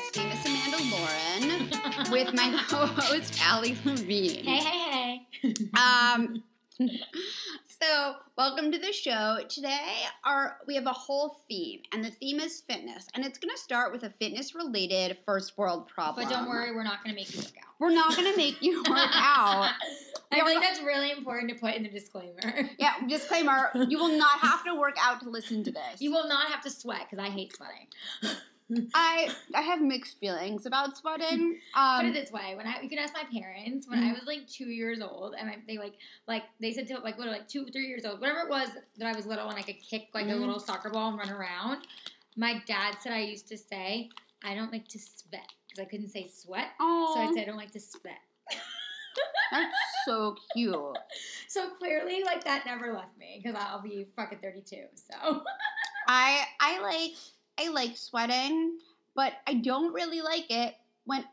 podcast, Famous Amanda Lauren, with my co-host Allie Levine. Hey, hey, hey. Um, so welcome to the show. Today, our we have a whole theme, and the theme is fitness, and it's going to start with a fitness-related first world problem. But don't worry, we're not going to make you work out. we're not going to make you work out. I think we're- that's really important to put in the disclaimer. Yeah, disclaimer: you will not have to work out to listen to this. You will not have to sweat because I hate sweating. I I have mixed feelings about sweating. Put Um, it this way: when I, you can ask my parents, when I was like two years old, and I, they like, like they said to like what, like two, three years old, whatever it was that I was little, and I could kick like a Mhm. little soccer ball and run around. My dad said I used to say I don't like to sweat because I couldn't say sweat, oh, so I said I don't like to sweat. that's so cute. So clearly, like that never left me because I'll be fucking thirty-two. So I I like I like sweating, but I don't really like it when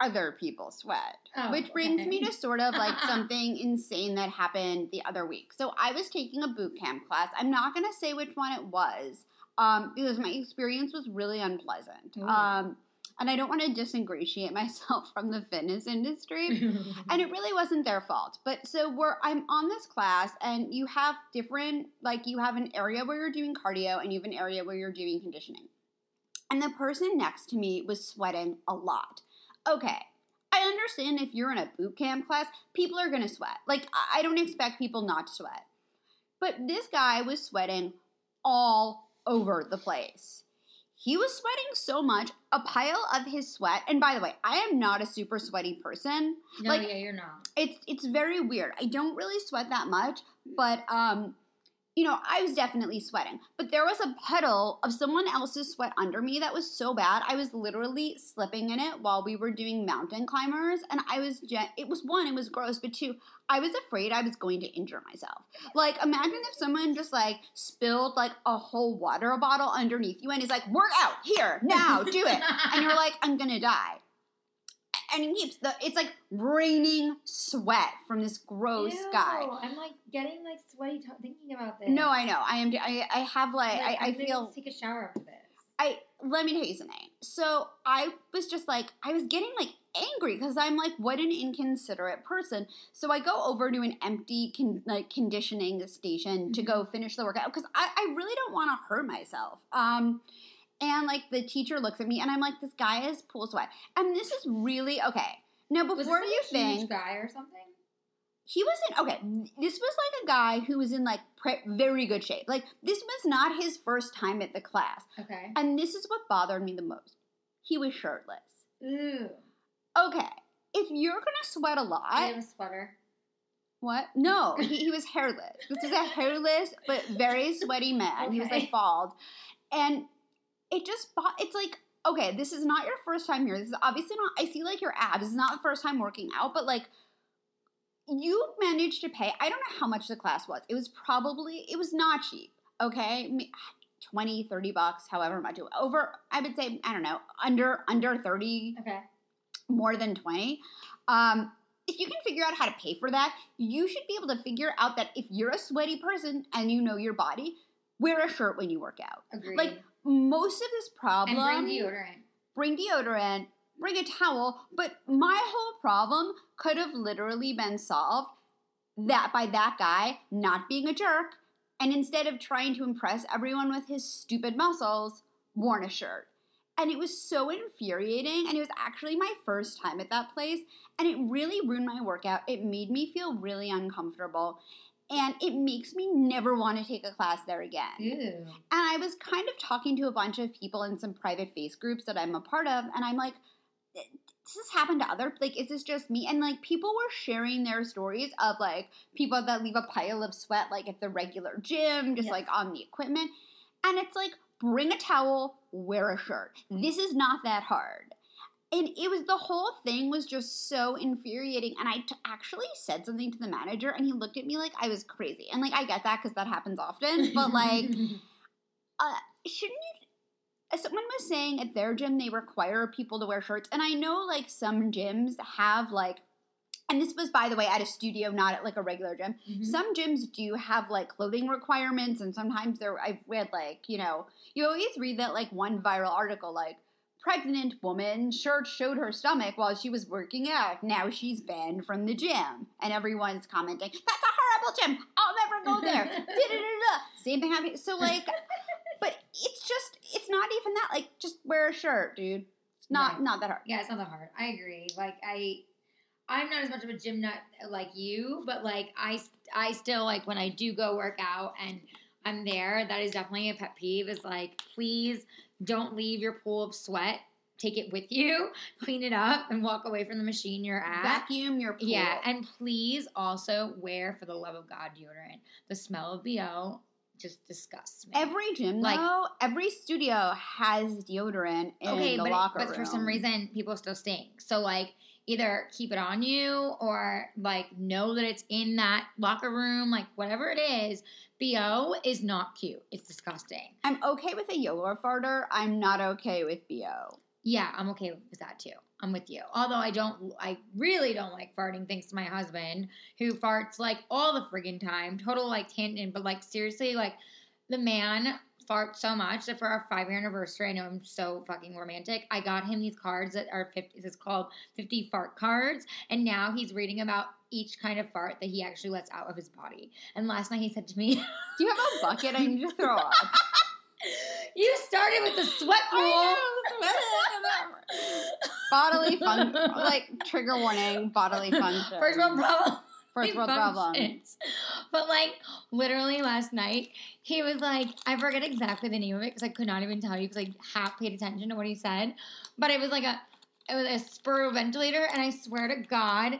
other people sweat. Oh, Which brings okay. me to sort of like something insane that happened the other week. So I was taking a boot camp class. I'm not gonna say which one it was, um, because my experience was really unpleasant. Um, and I don't want to disingratiate myself from the fitness industry. and it really wasn't their fault but so we're i'm on this class and you have different like you have an area where you're doing cardio and you have an area where you're doing conditioning and the person next to me was sweating a lot. Okay i understand if you're in a boot camp class people are to sweat. Like I- i don't expect people not to sweat. But this guy was sweating all over the place. He was sweating so much a pile of his sweat and by the way i am not a super sweaty person. No, like- yeah, you're not. it's it's very weird. I don't really sweat that much, but um you know, I was definitely sweating. But there was a puddle of someone else's sweat under me that was so bad. I was literally slipping in it while we were doing mountain climbers and I was it was one, it was gross, but two, I was afraid I was going to injure myself. Like imagine if someone just like spilled like a whole water bottle underneath you and is like, "Work out here, now, do it." and you're like, I'm gonna die. And it keeps the it's like raining sweat from this gross Ew, guy. I'm like getting like sweaty t- thinking about this. No, I know. I am. I, I have like, Like, I, I feel. take a shower after this. I let me tell you something. So I was just like, I was getting like angry because I'm like, what an inconsiderate person. So I go over to an empty con- like conditioning station to go finish the workout because I, I really don't want to hurt myself. Um, and like the teacher looks at me and I'm like, this guy is pool sweat, and this is really okay. Now before you like, a huge think guy or something? he was in okay this was like a guy who was in like pre- very good shape like this was not his first time at the class Okay. and this is what bothered me the most he was shirtless Ooh. okay if you're gonna sweat a lot I have a sweater. what no he, he was hairless this was a hairless but very sweaty man he was like bald and it just bought it's like okay this is not your first time here. This is obviously not i see like your abs this is not the first time working out but like you managed to pay i don't know how much the class was. It was probably it was not cheap okay? Me- 20 30 bucks however much over i would say i don't know under under 30 Okay. more than 20 um if you can figure out how to pay for that you should be able to figure out that if you're a sweaty person and you know your body wear a shirt when you work out. Agreed. like most of this problem and bring deodorant. bring deodorant, bring a towel, but my whole problem could have literally been solved that by that guy not being a jerk and instead of trying to impress everyone with his stupid muscles, worn a shirt. And it was so infuriating and it was actually my first time at that place and it really ruined my workout. It made me feel really uncomfortable and it makes me never want to take a class there again. Ew. And I was kind of talking to a bunch of people in some private face groups that I'm a part of, and I'm like, does this happen to other like is this just me and like people were sharing their stories of like people that leave a pile of sweat like at the regular gym just Yeah. like on the equipment and it's like bring a towel wear a shirt mm-hmm. this is not that hard and it was the whole thing was just so infuriating and i t- actually said something to the manager and he looked at me like i was crazy and like i get that because that happens often but like uh, shouldn't you? uh, Someone was saying at their gym they require people to wear shirts, and I know like some gyms have like, and this was by the way at a studio, not at like a regular gym. Mhm. Some gyms do have like clothing requirements, and sometimes they're I've read like you know you always read that like one viral article like pregnant woman shirt showed her stomach while she was working out. Now she's banned from the gym. And everyone's commenting, that's a horrible gym. I'll never go there. Da-da-da-da. Same thing happening. So, like, but it's just, it's not even that. Like, just wear a shirt, dude. It's not, Right. not that hard. Yeah, it's not that hard. I agree. Like I, I'm not as much of a gym nut like you, but like I, I still like when I do go work out and I'm there. That is definitely a pet peeve. Is like, please don't leave your pool of sweat. Take it with you, clean it up, and walk away from the machine you're at. Vacuum your pool. Yeah, and please also wear, for the love of God, deodorant. The smell of bo just disgusts me. Every gym, Like- though, every studio has deodorant in okay, the but, locker but room. for some reason people still stink. So like either keep it on you or like know that it's in that locker room, like whatever it is. Bo is not cute. It's disgusting. I'm okay with a Yolo farter. I'm not okay with BO. Yeah, I'm okay with that too. I'm with you. Although I don't, I really don't like farting. Thanks to my husband, who farts like all the friggin' time. Total like tangent, but like seriously, like the man farts so much that for our five year anniversary, I know I'm so fucking romantic. I got him these cards that are 50. It's called 50 fart cards, and now he's reading about each kind of fart that he actually lets out of his body. And last night he said to me, Do you have a bucket I need to throw up? "You started with the sweat pool." bodily fun, like trigger warning, bodily function. First world problem. First world problem. But like literally last night, he was like, I forget exactly the name of it because I could not even tell you because I half paid attention to what he said. But it was like a, it was a spur ventilator, and I swear to God.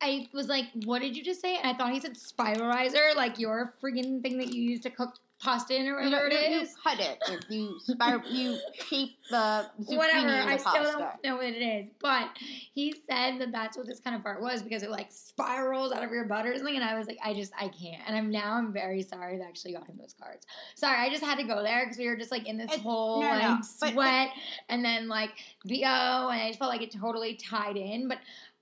I was like, "What did you just say?" And I thought he said spiralizer, like your friggin' thing that you use to cook pasta in or You, whatever you, it you is. cut it. If you spir- you shape the whatever. I still don't know what it is, but he said that that's what this kind of fart was because it like spirals out of your butt or something. And I was like, I just I can't. And I'm now I'm very sorry that I actually got him those cards. Sorry, I just had to go there because we were just like in this It's- whole no, like no, but- sweat and then like bo, and I just felt like it totally tied in, but.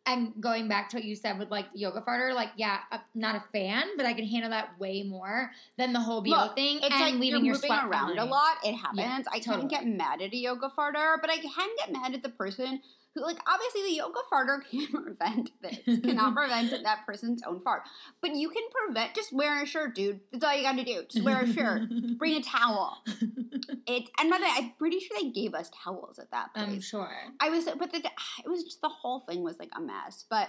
And going back to what you said with like yoga farter, like yeah, I'm not a fan, but I can handle that way more than the whole BO Look, thing It's and like leaving you're your moving sweat around a lot. It happens. I totally. can't get mad at a yoga farter, but I can get mad at the person who, like, obviously the yoga farter can't prevent this, cannot prevent that person's own fart. But you can prevent. Just wear a shirt, dude. That's all you got to do. Just wear a shirt. Bring a towel. It's and by the way, I'm pretty sure they gave us towels at that place. I'm sure. I was, but the, it was just the whole thing was like a mess. But,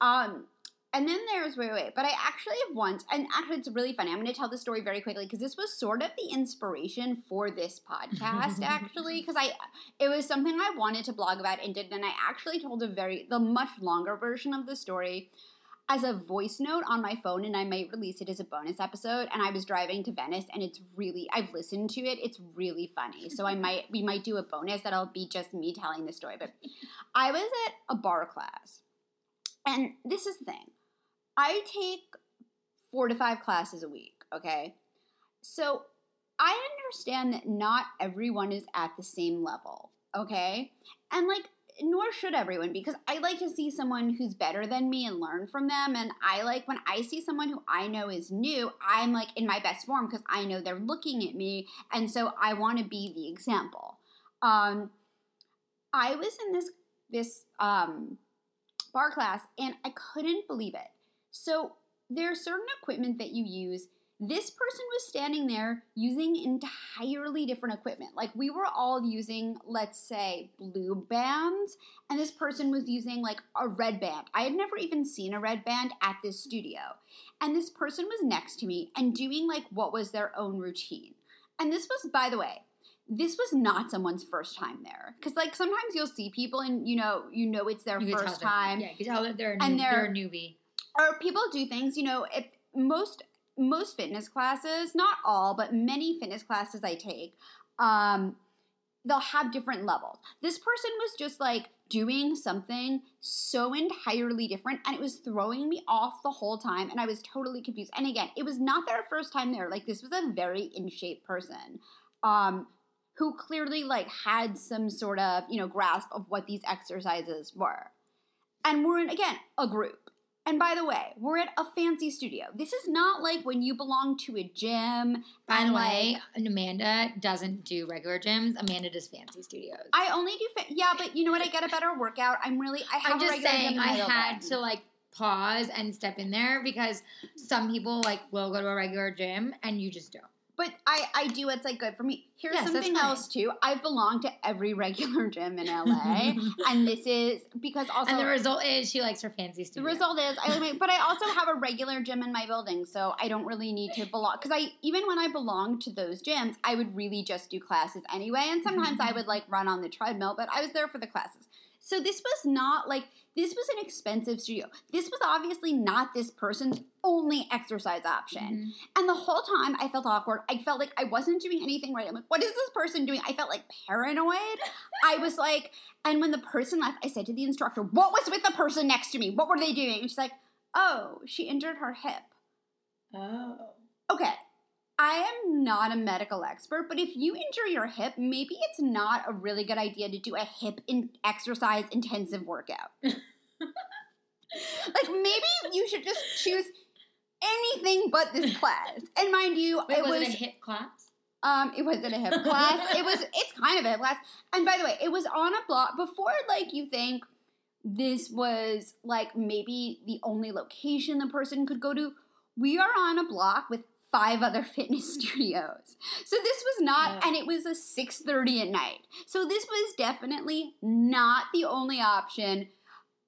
um, and then there's wait, wait, but I actually have once, and actually it's really funny. I'm going to tell the story very quickly because this was sort of the inspiration for this podcast, actually, because I, it was something I wanted to blog about and did, and I actually told a very the much longer version of the story as a voice note on my phone and I might release it as a bonus episode and I was driving to Venice and it's really I've listened to it it's really funny so I might we might do a bonus that'll be just me telling the story but I was at a barre class and this is the thing I take 4 to 5 classes a week okay so I understand that not everyone is at the same level okay and like nor should everyone because I like to see someone who's better than me and learn from them. And I like when I see someone who I know is new, I'm like in my best form because I know they're looking at me. And so I want to be the example. Um, I was in this this um, barre class and I couldn't believe it. So there's certain equipment that you use this person was standing there using entirely different equipment. Like we were all using, let's say, blue bands, and this person was using like a red band. I had never even seen a red band at this studio. And this person was next to me and doing like what was their own routine. And this was, by the way, this was not someone's first time there. Because like sometimes you'll see people and you know, you know it's their You first time Yeah, you can tell that they're a, And they're- they're a newbie. Or people do things, you know, if most most fitness classes, not all, but many fitness classes I take, um, they'll have different levels. This person was just like doing something so entirely different and it was throwing me off the whole time and I was totally confused. And again, it was not their first time there. Like this was a very in shape person. Um, who clearly like had some sort of, you know, grasp of what these exercises were. And we're in again a group And by the way, we're at a fancy studio. This is not like when you belong to a gym. By and, the way, like, Amanda doesn't do regular gyms. Amanda does fancy studios. I only do fit. Yeah, but you know what? I get a better workout. I'm really. I have I'm just saying in I had to like pause and step in there because some people like will go to a regular gym and you just don't. But I, I do what's like good for me. Here's Yes, something else too. I've belonged to every regular gym in LA, and this is because also and the result is she likes her fancy stuff. the result is I like, but I also have a regular gym in my building, so I don't really need to belong. Because I even when I belonged to those gyms, I would really just do classes anyway, and mm-hmm, sometimes I mm-hmm. would like run on the treadmill, but I was there for the classes. So this was not like this was an expensive studio. This was obviously not this person's only exercise option. Mhm. And the whole time I felt awkward. I felt like I wasn't doing anything right. I'm like, what is this person doing? I felt like paranoid. I was like, and when the person left, I said to the instructor, what was with the person next to me? What were they doing? And she's like, oh, she injured her hip. Oh. Okay. I am not a medical expert, but if you injure your hip, maybe it's not a really good idea to do a hip in exercise intensive workout. like maybe you should just choose anything but this class. And mind you, Wait, it was, was it a hip class? um, it wasn't a hip class. It was. It's kind of a hip class. And by the way, it was on a block before. Like you think this was like maybe the only location the person could go to. We are on a block with five other fitness studios. So this was not, Yeah. and it was a six thirty at night. So this was definitely not the only option,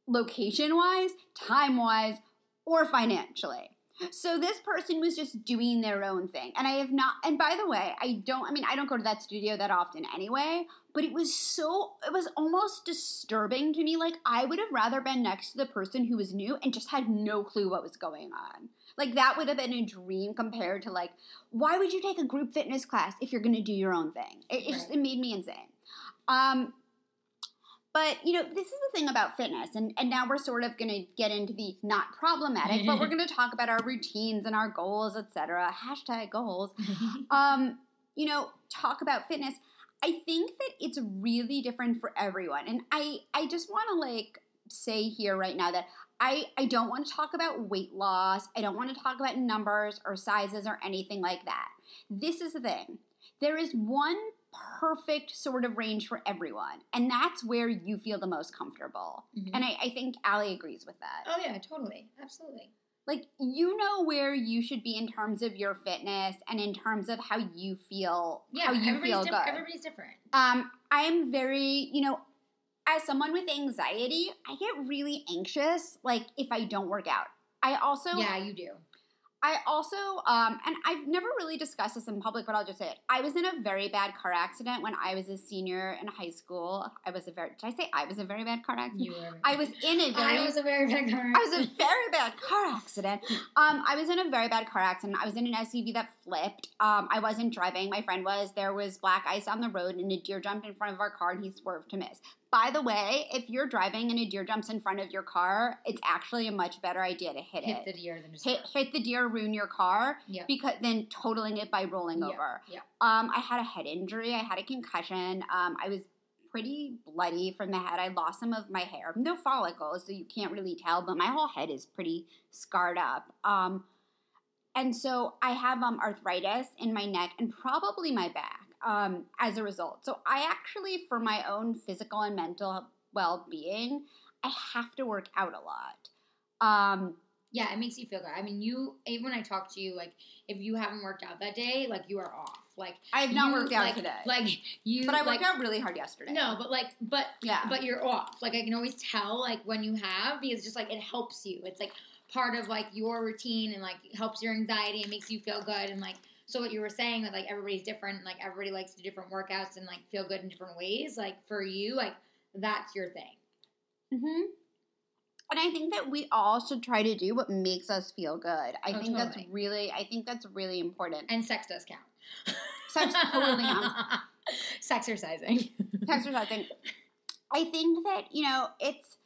location wise, time wise, or financially. So this person was just doing their own thing. And I have not and by the way, I don't I mean I don't go to that studio that often anyway, but it was so it was almost disturbing to me like I would have rather been next to the person who was new and just had no clue what was going on. Like that would have been a dream compared to like why would you take a group fitness class if you're going to do your own thing? It, it just it made me insane. Um but you know, this is the thing about fitness, and, and now we're sort of gonna get into the not problematic, but we're gonna talk about our routines and our goals, etc. Hashtag goals. Um, you know, talk about fitness. I think that it's really different for everyone. And I I just wanna like say here right now that I, I don't want to talk about weight loss. I don't want to talk about numbers or sizes or anything like that. This is the thing. There is one perfect sort of range for everyone, and that's where you feel the most comfortable. Mhm. And I, I think Allie agrees with that. oh yeah, totally, absolutely. Like, you know where you should be in terms of your fitness and in terms of how you feel, Yeah, how you everybody's feel diff- good. Everybody's different. Um, I am very, you know, as someone with anxiety, I get really anxious, like, if I don't work out. I also yeah, you do. I also, um, and I've never really discussed this in public, but I'll just say it. I was in a very bad car accident when I was a senior in high school. I was a very, did I say I was a very bad car accident? You were. I was in a very, I was a very big car. I was a very bad car accident. Um, I was in a very bad car accident. I was in an SUV that flipped. Um, I wasn't driving. My friend was. There was black ice on the road, and a deer jumped in front of our car, and he swerved to miss. By the way, if you're driving and a deer jumps in front of your car, it's actually a much better idea to hit, hit it. the deer than just hit, hit the deer, ruin your car, Yeah. because then totaling it by rolling Yeah, over. yeah. Um, I had a head injury. I had a concussion. Um, I was pretty bloody from the head. I lost some of my hair. No follicles, so you can't really tell, but my whole head is pretty scarred up. Um, and so I have um, arthritis in my neck and probably my back um, as a result. So I actually, for my own physical and mental well being, I have to work out a lot. Um, Yeah, it makes you feel good. I mean, you even when I talk to you, like if you haven't worked out that day, like you are off. Like I have not you, worked out like, today, Like you, but I like, worked out really hard yesterday. No, but like, but Yeah. but you're off. Like I can always tell, like when you have, because just like it helps you. It's like part of like your routine and like helps your anxiety and makes you feel good and like. So what you were saying that like everybody's different, and, like everybody likes to do different workouts and like feel good in different ways. Like for you, like that's your thing. mm-hmm And I think that we all should try to do what makes us feel good. I Oh, think that's really, I think that's really important. And sex does count. Sex totally counts. Sexercising. Exercising. I think that you know it's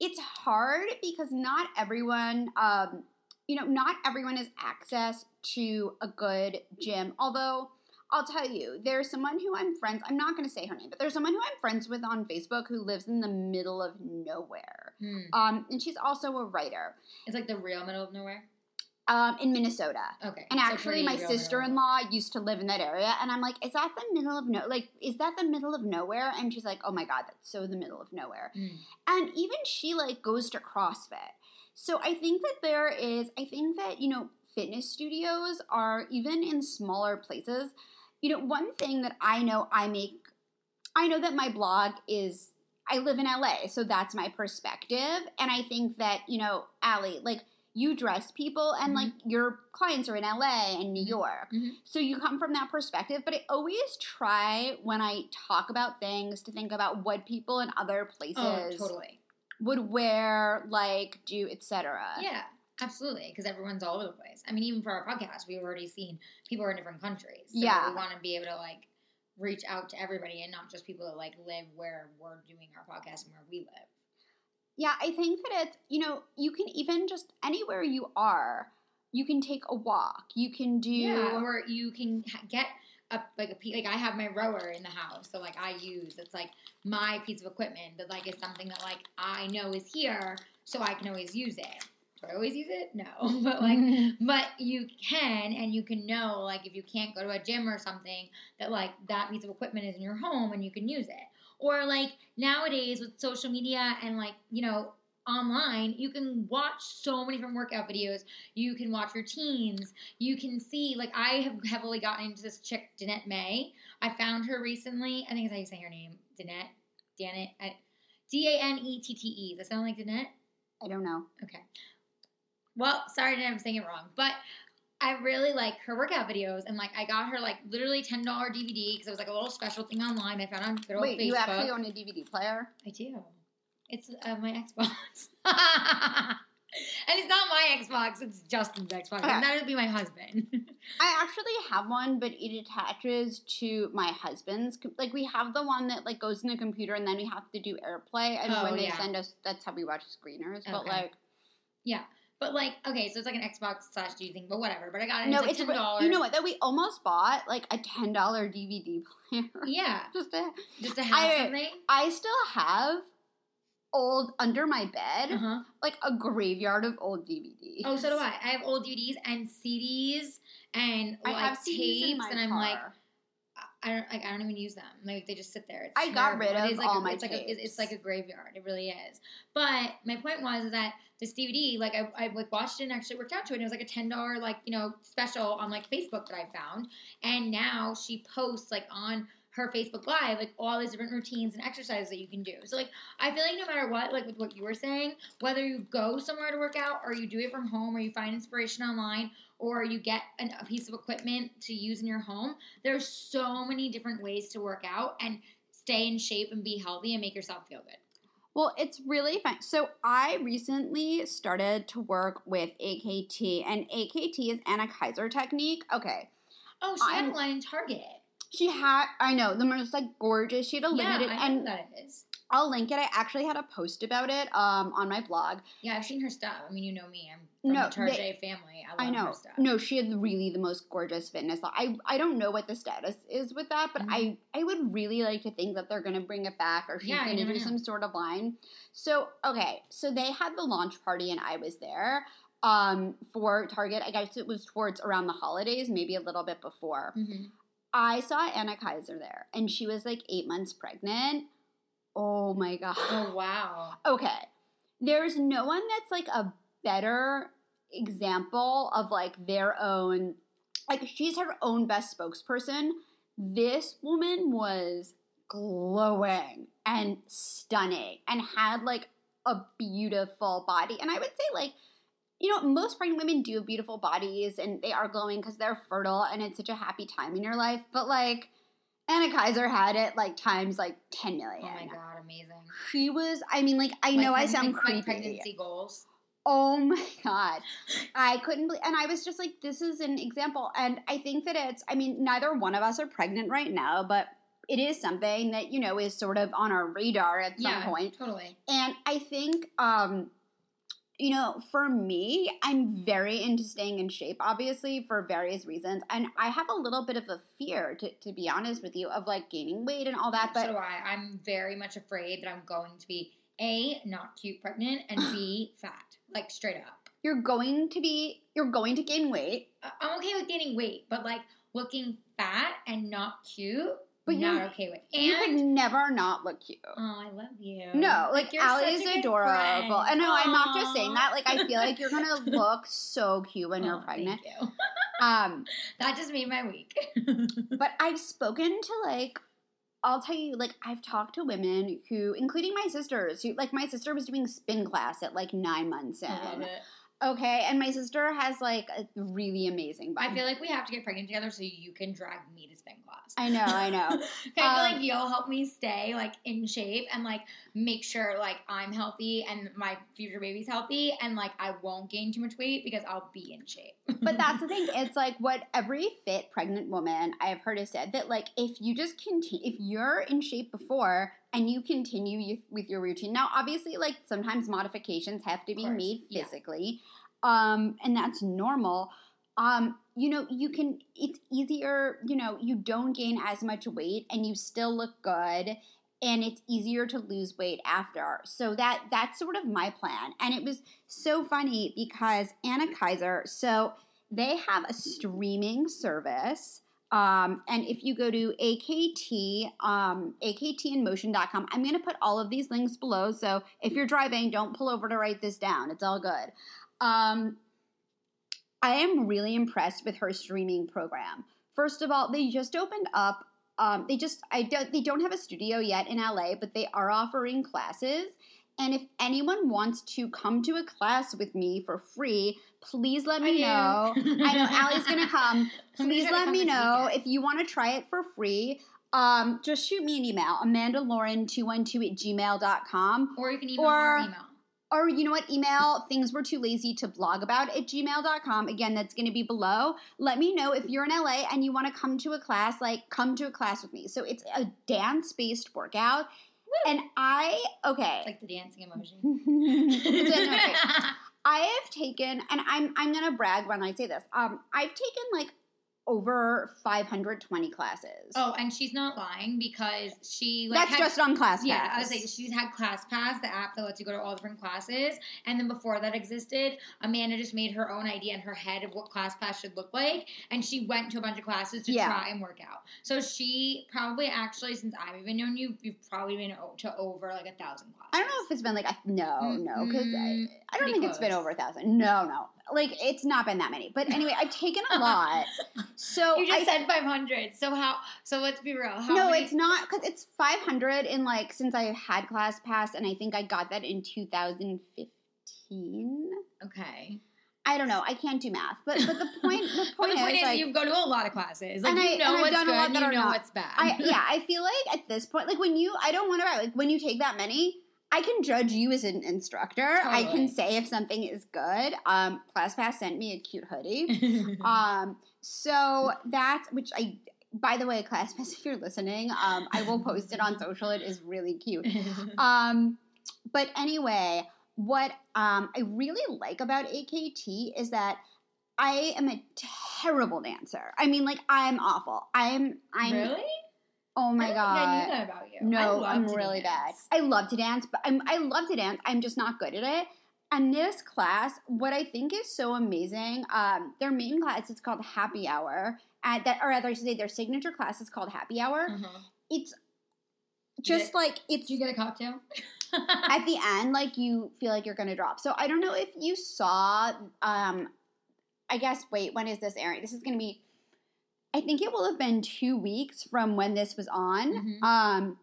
it's hard because not everyone, um, you know, not everyone has access to a good gym. Although I'll tell you, there's someone who I'm friends. I'm not going to say her name, but there's someone who I'm friends with on Facebook who lives in the middle of nowhere. Hmm. Um, and she's also a writer It's like the real middle of nowhere. Um, in Minnesota. Okay. And actually, my sister in law used to live in that area, and I'm like, "Is that the middle of no? Like, is that the middle of nowhere?" And she's like, "Oh my god, that's so the middle of nowhere." Mm. And even she like goes to CrossFit. So I think that there is. I think that you know, fitness studios are even in smaller places. You know, one thing that I know I make. I know that my blog is. I live in LA, so that's my perspective, and I think that you know, Allie, like you dress people and Mhm. like your clients are in LA and New Mhm. York. Mhm. So you come from that perspective, but I always try when I talk about things to think about what people in other places Oh, totally. would wear, like do, etc. Yeah, absolutely. Because everyone's all over the place. I mean, even for our podcast, we've already seen people are in different countries. So Yeah. we want to be able to like reach out to everybody and not just people that like live where we're doing our podcast and where we live. Yeah, I think that it's, you know, you can even just anywhere you are, you can take a walk. You can do Yeah, or you can get a like a like I have my rower in the house, so like I use it's like my piece of equipment that like is something that like I know is here, so I can always use it. Do I always use it? No, but like but you can and you can know like if you can't go to a gym or something that like that piece of equipment is in your home and you can use it or like nowadays with social media and like you know online you can watch so many different workout videos. You can watch routines. You can see like i have heavily gotten into this chick danette may. I found her recently. I think that's how you say her name. Danette? Danette? I- d-a-n-e-t-t-e does that sound like danette? I don't know. Okay. Well, sorry I'm saying it wrong, but I really like her workout videos, and like I got her like literally ten dollar DVD because it was like a little special thing online I found on good Wait, Facebook. you actually own a DVD player? I do. It's uh, my Xbox, and it's not my Xbox; it's Justin's Xbox, Okay. and that would be my husband. I actually have one, but it attaches to my husband's. Like we have the one that like goes in the computer, and then we have to do AirPlay. And Oh, when they yeah. send us, that's how we watch screeners. But like, like, but like, okay, so it's like an Xbox slash D thing, but whatever. But I got it. no, it's, like re- ten dollars. you know what? That we almost bought like a ten dollar DVD player. Yeah, Just to, just to have I- something. I still have old under my bed, Uh huh. like a graveyard of old DVDs. Oh, so do I. I have old DVDs and CDs and I like have CDs in tapes, and I'm car. like, I don't like. I don't even use them. Like they just sit there. It's I got rid of is like all a, my it's like a, it's- tapes. it's like a graveyard. It really is. But my point was that this DVD, like I, I like watched it and actually worked out to it. And it was like a ten dollar like you know special on like Facebook that I found, and now she posts like on her Facebook Live like all these different routines and exercises that you can do. So like I feel like no matter what, like with what you were saying, whether you go somewhere to work out or you do it from home or you find inspiration online or you get an, a piece of equipment to use in your home, there's so many different ways to work out and stay in shape and be healthy and make yourself feel good. Well, it's really fun. So I recently started to work with AKT, and AKT is Anna Kaiser technique. Okay, Oh, she had I'm- line in Target. She had I know the most like gorgeous. She had a limited, Yeah, I know and that is. I'll link it. I actually had a post about it um on my blog. Yeah, I've seen her stuff. I mean, you know me. I'm from No, the Target family. I love I know. her stuff. No, she had really the most gorgeous fitness. I I don't know what the status is with that, but Mhm. I I would really like to think that they're gonna bring it back or she's Yeah, gonna do know. some sort of line. So okay, so they had the launch party and I was there um for Target. I guess it was towards around the holidays, maybe a little bit before. Mhm. I saw Anna Kaiser there, and she was like eight months pregnant. Oh my god. Oh wow. Okay. There's no one that's like a better example of like their own like she's her own best spokesperson. This woman was glowing and stunning and had like a beautiful body. And I would say like you know, most pregnant women do have beautiful bodies and they are glowing because they're fertile and it's such a happy time in your life. But like Anna Kaiser had it like times like 10 million. Oh my god, amazing. She was, I mean, like, I know I Like, sound creepy. pregnancy goals. Oh my God. I couldn't believe, and I was just like, this is an example. And I think that it's, I mean, neither one of us are pregnant right now, but it is something that, you know, is sort of on our radar at some yeah, point. totally. And I think, um, you know, for me, I'm very into staying in shape, obviously, for various reasons. And I have a little bit of a fear, to, to be honest with you, of like gaining weight and all that. But so I. I'm very much afraid that I'm going to be A, not cute pregnant, and B, fat. Like straight up. You're going to be you're going to gain weight. I'm okay with gaining weight, but like looking fat and not cute, But but you- not okay with. you could never not look cute. oh, I love you. No, like, you're Allie is adorable. And no, I'm not just saying that. Like I feel like you're gonna look so cute when you're pregnant. Thank you. Um, That just made my week. but I've spoken to like I'll tell you, like I've talked to women who, including my sisters, who like my sister was doing spin class at like nine months in. I love it. Okay, and my sister has like a really amazing. I feel like we have to get pregnant together so you can drag me to spin class. I know, I know. I feel Um, like you'll help me stay like in shape and like make sure like I'm healthy and my future baby's healthy and like I won't gain too much weight because I'll be in shape. But that's the thing. It's like what every fit pregnant woman I have heard has said that like if you just continue, if you're in shape before and you continue you, with your routine. Now, obviously, like sometimes modifications have to be made yeah. physically, um, and that's normal. Um, you know, you can. It's easier. You know, you don't gain as much weight and you still look good. And it's easier to lose weight after. So that that's sort of my plan. And it was so funny because Anna Kaiser, so they have a streaming service. Um, and if you go to AKT, um, AKTinmotion.com, I'm going to put all of these links below. So if you're driving, don't pull over to write this down. It's all good. Um, I am really impressed with her streaming program. First of all, they just opened up. Um, they just I don't they don't have a studio yet in LA, but they are offering classes. And if anyone wants to come to a class with me for free, please let me know. I know Allie's gonna come. Please gonna let come me know weekend. if you want to try it for free. Um, just shoot me an email, amandalauren212 at gmail.com. Or you can email Or- email. Or you know what? Email things we're too lazy to blog about at gmail.com. Again, that's going to be below. Let me know if you're in LA and you want to come to a class, like come to a class with me. So it's a dance based workout. And I, okay. Like the dancing emoji. It's in my. I have taken, and I'm I'm gonna brag when I say this. Um, I've taken like over 520 classes. oh, and she's not lying because she like that's had- just on class. Yeah, Pass. I was like, she's had ClassPass, the app that lets you go to all different classes. And then before that existed, Amanda just made her own idea in her head of what ClassPass should look like. And she went to a bunch of classes to Yeah. try and work out. So she probably actually, since I've even known you, you've probably been to over like a thousand classes. I don't know if it's been like a, no, no, because I, mm-hmm. I don't think it's been over a thousand. No, no, like it's not been that many. But anyway, I've taken a lot. So You just I, said 500. So how, so let's be real. How no, many, it's not because it's 500 in like since I had class pass, and I think I got that in 2015. Okay. I don't know. I can't do math, but but the point the point the point is, is, like, you go to a lot of classes. Like, And you I- know and I've what's done a lot good, you know not. what's bad. I yeah, I feel like at this point, like when you, I don't want to like when you take that many, I can judge you as an instructor. I can say if something is good. Um, ClassPass sent me a cute hoodie. um, so that's which I. By the way, ClassPass, if you're listening, um, I will post it on social. It is really cute. Um, but anyway, what um, I really like about AKT is that I am a terrible dancer. I mean, like I'm awful. I'm I'm really? Oh my I don't god. I knew that about you. No, I'm really bad. I love to dance, but I'm I love to dance. I'm just not good at it. And this class, what I think is so amazing, um, their main class is called Happy Hour. At that, or rather, I should say their signature class is called Happy Hour. Uh-huh. It's just like it's you get a cocktail? at the end, like you feel like you're gonna drop. So I don't know if you saw. Um, I guess. Wait, when is this airing? This is gonna be. I think it will have been two weeks from when this was on. Mhm. Um,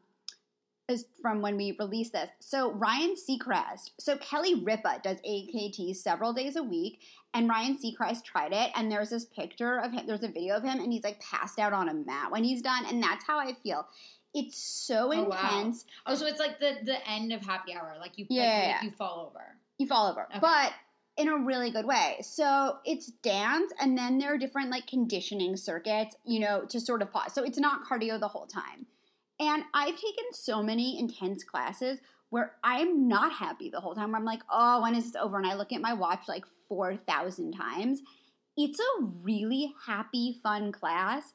is from when we released this. So Ryan Seacrest. So Kelly Ripa does AKT several days a week, and Ryan Seacrest tried it. And there's this picture of him. There's a video of him, and he's like passed out on a mat when he's done. And that's how I feel. It's so Oh, wow. intense. oh, so it's like the the end of happy hour. Like you, Yeah, like, yeah, like yeah. you fall over. you fall over Okay. but in a really good way so it's dance and then there are different like conditioning circuits you know to sort of pause so it's not cardio the whole time and i've taken so many intense classes where i'm not happy the whole time where i'm like oh when is this over and i look at my watch like 4000 times it's a really happy fun class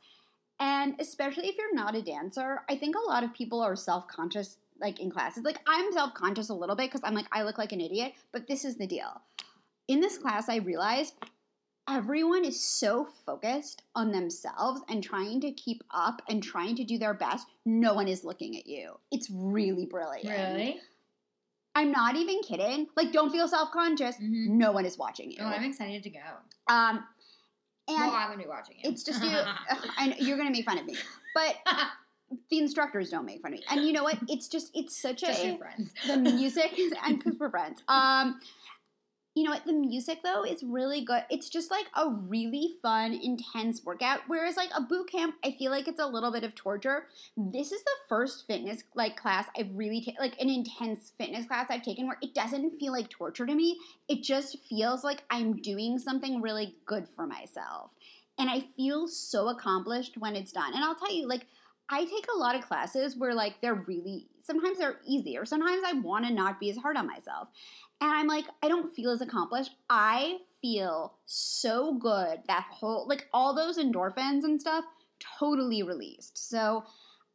and especially if you're not a dancer i think a lot of people are self-conscious like in classes. Like I'm self conscious a little bit because I'm like I look like an idiot. But this is the deal. In this class, I realized everyone is so focused on themselves and trying to keep up and trying to do their best. No one is looking at you. It's really brilliant. Really? I'm not even kidding. Like, don't feel self conscious. Mhm. No one is watching you. Oh, I'm excited to go. um, and well, I'm gonna be watching it. it's just you. and you're gonna make fun of me, but the instructors don't make fun of me. And you know what? It's just it's such just a your friends. the music and because we're friends. Um, you know what? The music though is really good. It's just like a really fun, intense workout. Whereas like a boot camp, I feel like it's a little bit of torture. This is the first fitness like class I've really like an intense fitness class I've taken where it doesn't feel like torture to me. It just feels like I'm doing something really good for myself. And I feel so accomplished when it's done. And I'll tell you, like, I take a lot of classes where like they're really sometimes they're easy or sometimes I want to not be as hard on myself. And I'm like, I don't feel as accomplished. I feel so good that whole like all those endorphins and stuff totally released. So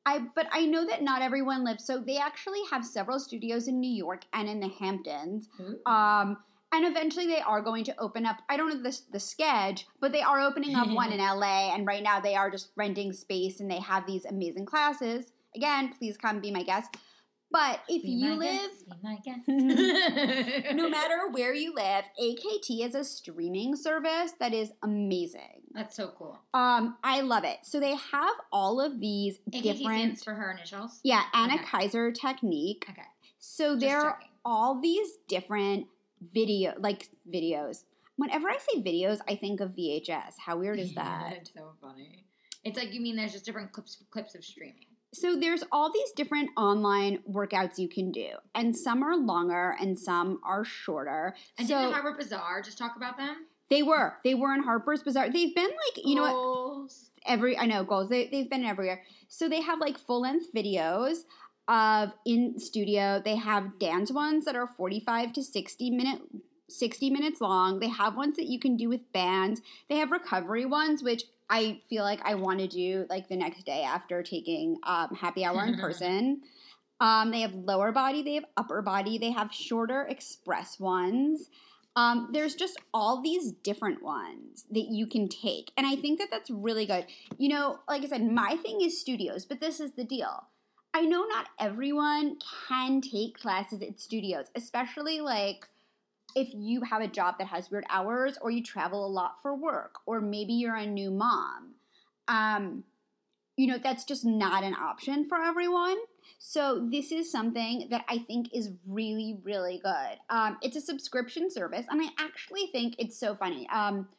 I but I know that not everyone lives so they actually have several studios in New York and in the Hamptons. Ooh. Um and eventually they are going to open up I don't know the the sketch, but they are opening up one in LA and right now they are just renting space and they have these amazing classes. Again, please come be my guest. But if Be you live guest, be my guest. no matter where you live, AKT is a streaming service that is amazing. That's so cool. Um, I love it. So they have all of these AKT different, for her initials. yeah, Anna Okay. Kaiser technique. Okay. So there are all these different video, like videos. Whenever I say videos, I think of VHS. How weird is that? It's so funny. It's like you mean there's just different clips clips of streaming. So there's all these different online workouts you can do, and some are longer and some are shorter. And so didn't Bazaar just talk about them? they were, they were in Harper's Bazaar. They've been like, you know what? Every I know goals. They they've been everywhere. So they have like full length videos of in studio. They have dance ones that are forty five to sixty minute. 60 minutes long. They have ones that you can do with bands. They have recovery ones, which I feel like I want to do like the next day after taking um, happy hour in person. Um, they have lower body, they have upper body, they have shorter express ones. Um, there's just all these different ones that you can take. And I think that that's really good. You know, like I said, my thing is studios, but this is the deal. I know not everyone can take classes at studios, especially like if you have a job that has weird hours or you travel a lot for work or maybe you're a new mom. Um, you know, that's just not an option for everyone. So this is something that I think is really, really good. Um, it's a subscription service, and I actually think it's so funny. Um,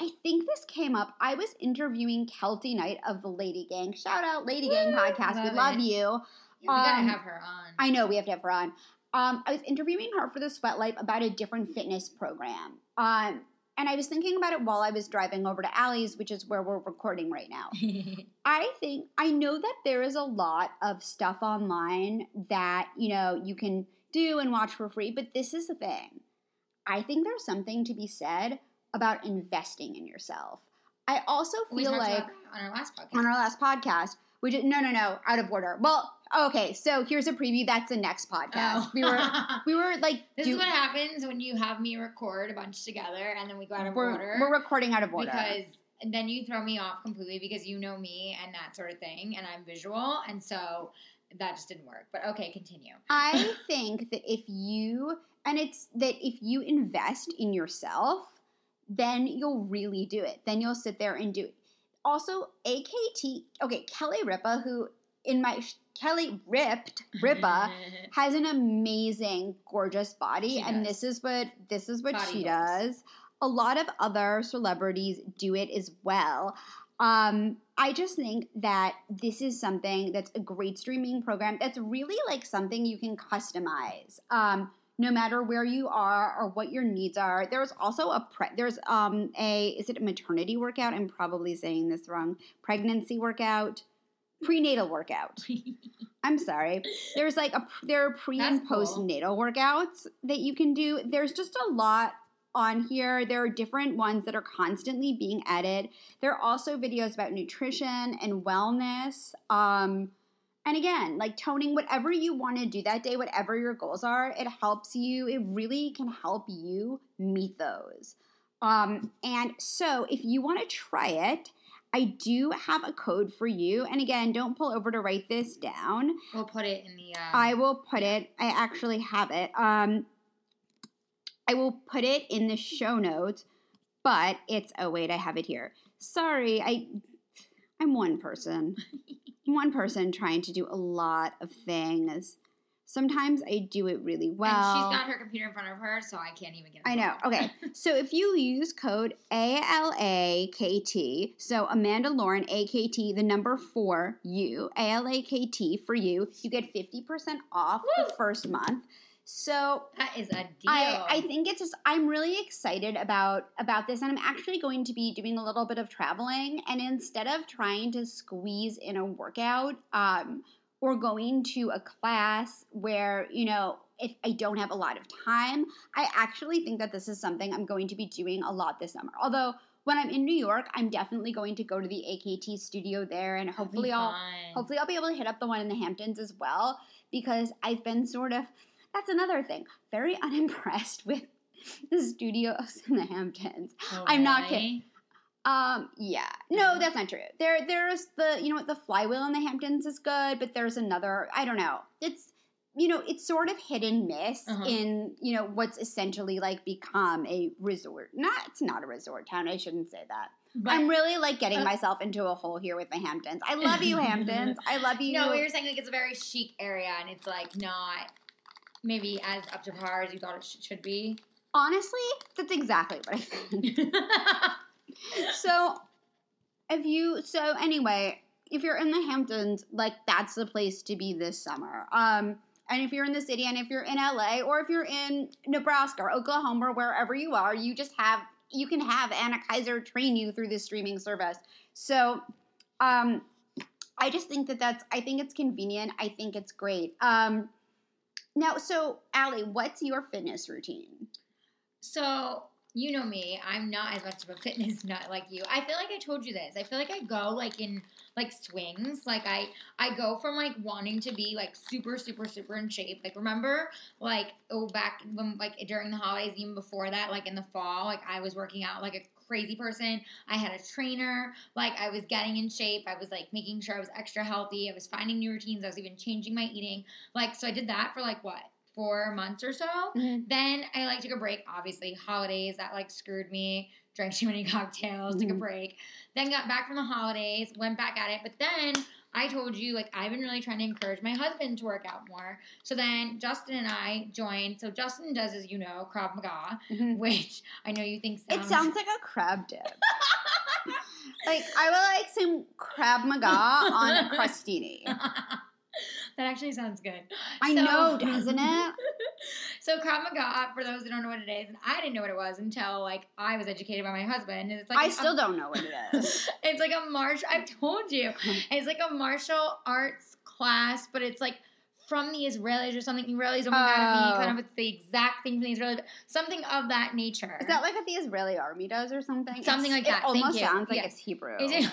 I think this came up. I was interviewing Keltie Knight of the Lady Gang. Shout out Lady Gang Woo! podcast. we Love love it. you. Yeah, we gotta Um, have her on. I know we have to have her on. Um, I was interviewing her for the Sweat Life about a different fitness program. Um, and I was thinking about it while I was driving over to Allie's, which is where we're recording right now. I think I know that there is a lot of stuff online that, you know, you can do and watch for free, but this is the thing. I think there's something to be said about investing in yourself. I also feel like on our last podcast. on our last podcast, we did no no no, out of order. Well, okay, so here's a preview. That's the next podcast. Oh. We were we were like this do- is what happens when you have me record a bunch together and then we go out of we're, order. we're recording out of order. because then you throw me off completely because you know me and that sort of thing, and I'm visual, and so that just didn't work. But okay, continue. I think that if you and it's that if you invest in yourself, then you'll really do it. Then you'll sit there and do it. Also, AKT, okay, Kelly Ripa, who in my Kelly ripped Ripa has an amazing, gorgeous body, She and does. this is what this is what Body she goals. does. A lot of other celebrities do it as well. Um, I just think that this is something that's a great streaming program. That's really like something you can customize. Um, no matter where you are or what your needs are. There's also a pre- there's um a is it a maternity workout? I'm probably saying this wrong. Pregnancy workout, prenatal workout. I'm sorry. There's like a there are pre That's and cool. postnatal workouts that you can do. There's just a lot on here. There are different ones that are constantly being added. There are also videos about nutrition and wellness. Um, and again, like toning, whatever you want to do that day, whatever your goals are, it helps you. It really can help you meet those. Um, and so, if you want to try it, I do have a code for you. And again, don't pull over to write this down. We'll put it in the. Um, I will put it. I actually have it. Um, I will put it in the show notes, but it's. Oh wait, I have it here. Sorry, I. I'm one person. one person trying to do a lot of things. Sometimes I do it really well. And she's got her computer in front of her, so I can't even get. It. I know. Okay, so if you use code ALAKT, so Amanda Lauren AKT, the number four you ALAKT for you, you get fifty percent off Woo! the first month. So that is a deal. I, I think it's just I'm really excited about about this and I'm actually going to be doing a little bit of traveling and instead of trying to squeeze in a workout um, or going to a class where you know if I don't have a lot of time I actually think that this is something I'm going to be doing a lot this summer although when I'm in New York I'm definitely going to go to the AKT studio there and hopefully I'll hopefully I'll be able to hit up the one in the Hamptons as well because I've been sort of that's another thing very unimpressed with the studios in the Hamptons. Oh, I'm not kidding. Um, yeah, no, that's not true. There, there's the you know what the flywheel in the Hamptons is good, but there's another. I don't know. It's you know it's sort of hit and miss Uh-huh. in you know what's essentially like become a resort. Not it's not a resort town. I shouldn't say that. But, I'm really like getting uh, myself into a hole here with the Hamptons. I love you, Hamptons. I love you. No, you're saying like it's a very chic area, and it's like not maybe as up to par as you thought it sh- should be. Honestly, that's exactly what I think. so if you so anyway if you're in the hamptons like that's the place to be this summer. Um and if you're in the city and if you're in la or if you're in nebraska or oklahoma or wherever you are you just have you can have anna kaiser train you through this streaming service. So um i just think that that's i think it's convenient. I think it's great. Um now so Allie, what's your fitness routine? So you know me, I'm not as much of a fitness nut like you. I feel like I told you this. I feel like I go like in like swings. Like I I go from like wanting to be like super super super in shape. Like remember like oh back when like during the holidays even before that like in the fall like I was working out like a crazy person. I had a trainer. Like I was getting in shape. I was like making sure I was extra healthy. I was finding new routines. I was even changing my eating. Like so I did that for like what? 4 months or so. Then I like took a break. Obviously, holidays that like screwed me. Drank too many cocktails. Took a Mhm. break. Then got back from the holidays. Went back at it. But then I told you like I've been really trying to encourage my husband to work out more. So then Justin and I joined. So Justin does, as you know, Krav Maga, Mhm. which I know you think It sounds like a crab dip. like I would like some crab maga on a crostini. That actually sounds good. I So- know, doesn't it? So Krav Maga, for those who don't know what it is, and I didn't know what it was until like I was educated by my husband. And it's like I a- still don't know what it is. it's like a martial. I've told you, it's like a martial arts class, but it's like from the Israelis or something. Israelis don't Oh. be kind of it's the exact thing from the Israelis, something of that nature. Is that like what the Israeli army does or something? Something It's- like that. It Thank almost you. sounds like Yes. it's Hebrew. Is it-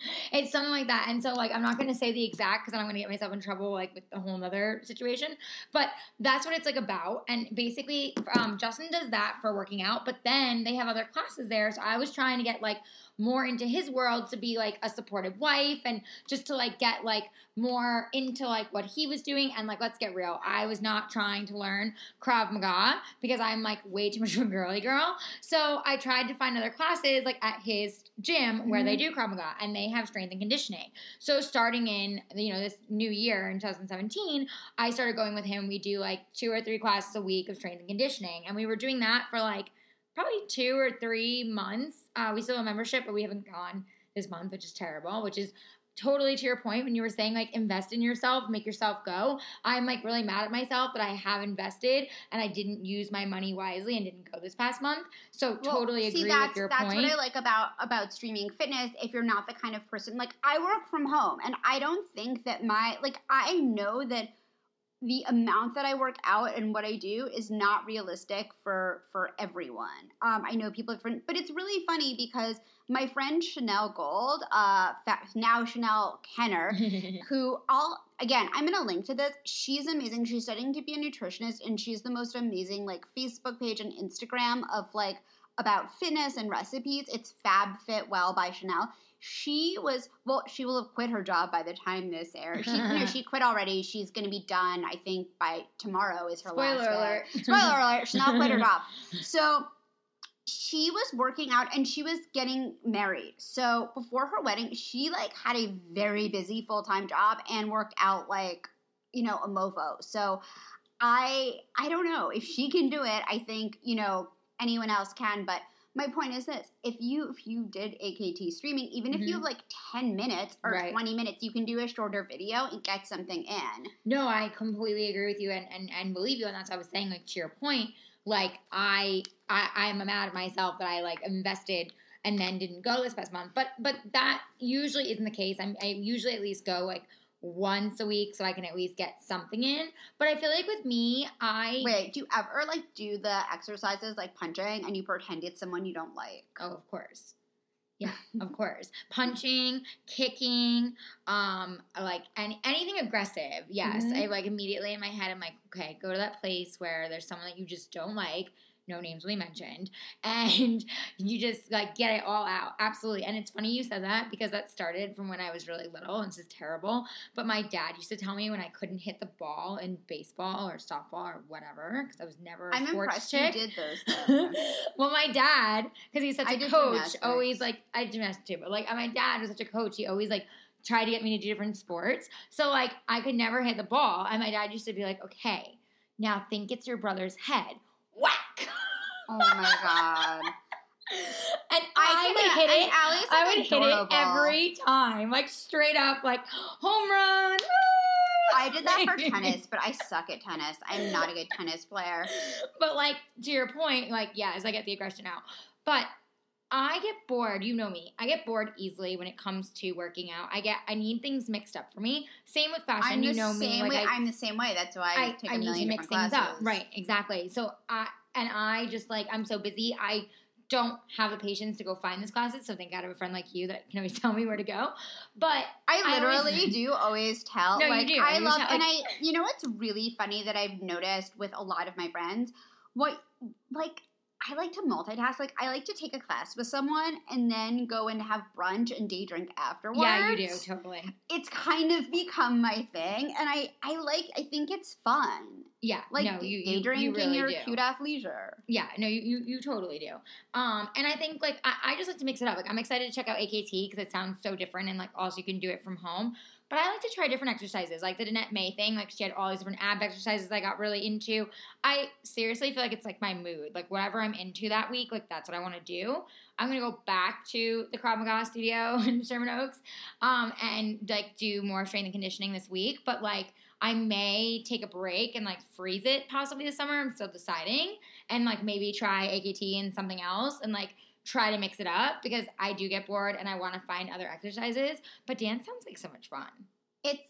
It's something like that. And so like I'm not gonna say the exact because I'm gonna get myself in trouble like with a whole other situation. But that's what it's like about. And basically um, Justin does that for working out, but then they have other classes there. So I was trying to get like more into his world to be like a supportive wife and just to like get like more into like what he was doing. And like let's get real. I was not trying to learn krav maga because i'm like way too much of a girly girl. So i tried to find other classes like at his gym where they mm-hmm. do krav maga and they have strength and conditioning. So starting in you know this new year in 2017 i started going with him. We do like two or three classes a week of strength and conditioning. And we were doing that for like probably two or three months. Uh, we still have a membership, but we haven't gone this month, which is terrible. Which is totally to your point when you were saying like invest in yourself, make yourself go. I'm like really mad at myself that I have invested and I didn't use my money wisely and didn't go this past month. So Well, totally see, that's, with your that's point. what I like about about streaming fitness. If you're not the kind of person like I work from home, and I don't think that my like I know that the amount that I work out and what I do is not realistic for for everyone. Um, I know people are different, but it's really funny because my friend Chanel Gold, uh, now Chanel Kenner, who all again, I'm gonna link to this. She's amazing. She's studying to be a nutritionist, and she's the most amazing like Facebook page and Instagram of like about fitness and recipes. It's Fab Fit Well by Chanel. She was well. She will have quit her job by the time this airs. She, you know, she quit already. She's going to be done. I think by tomorrow is her Spoiler last alert. day. Spoiler alert! Chanel quit her job. So she was working out and she was getting married. So before her wedding, she like had a very busy full time job and worked out like you know a mofo. So I I don't know if she can do it. I think you know anyone else can, but my point is this if you if you did akt streaming even if you mm-hmm. have like 10 minutes or Right. 20 minutes you can do a shorter video and get something in No, I completely agree with you and, and, and believe you. And that's what I was saying, like to your point, like I I I'm mad at myself that I like invested and then didn't go this past month. But but that usually isn't the case. I'm, I usually at least go like once a week so I can at least get something in. But I feel like with me, I wait do you ever like do the exercises like punching and you pretend it's someone you don't like Oh, of course. Yeah, of course. Punching, kicking, um, like any anything aggressive. Yes, Mhm. I like immediately in my head. I'm like, okay, go to that place where there's someone that you just don't like. No names will be mentioned, and you just like get it all out. Absolutely. And it's funny you said that because that started from when I was really little, and this is terrible. But my dad used to tell me when I couldn't hit the ball in baseball or softball or whatever because I was never a i'm sports impressed chick. you did those well, my dad, because he's such I a coach, gymnastics. always like I did gymnastics too, but like my dad was such a coach. He always like tried to get me to do different sports. So like I could never hit the ball, and my dad used to be like, "Okay, now think it's your brother's head." Oh my god And I, would hit it. Allie's, I like, would hit it every time, like straight up, like home run. I did that for tennis, but I suck at tennis. I'm not a good tennis player. but like to your point, like yeah, as I get the aggression out. But I get bored. You know me. I get bored easily when it comes to working out. I get I need things mixed up for me. Same with fashion. I'm you know me. Like way. I, I'm the same way. That's why I, I, take I a need to million mix things classes. up. Right, exactly. So I and I just like I'm so busy. I don't have the patience to go find these classes. So thank God I have a friend like you that can always tell me where to go. But I I literally always- do always tell. No, you like do. I You love, tell- and I. You know what's really funny that I've noticed with a lot of my friends? What like I like to multitask. Like I like to take a class with someone and then go and have brunch and day drink afterwards. yeah, you do totally. It's kind of become my thing, and I I like. I think it's fun. Yeah, Like no, you day you, drinking you really your do. cute athleisure. Yeah, no, you, you you totally do. Um, and I think like I, I just like to mix it up. Like I'm excited to check out AKT because it sounds so different and like also you can do it from home. But I like to try different exercises, like the Danette May thing. Like she had all these different ab exercises I got really into. I seriously feel like it's like my mood. Like whatever I'm into that week, like that's what I want to do. I'm gonna go back to the Krav Maga studio in Sherman Oaks, um, and like do more strength and conditioning this week. But like I may take a break and like freeze it possibly this summer. I'm still deciding, and like maybe try AKT and something else, and like try to mix it up because I do get bored and I want to find other exercises. But dance sounds like so much fun. It's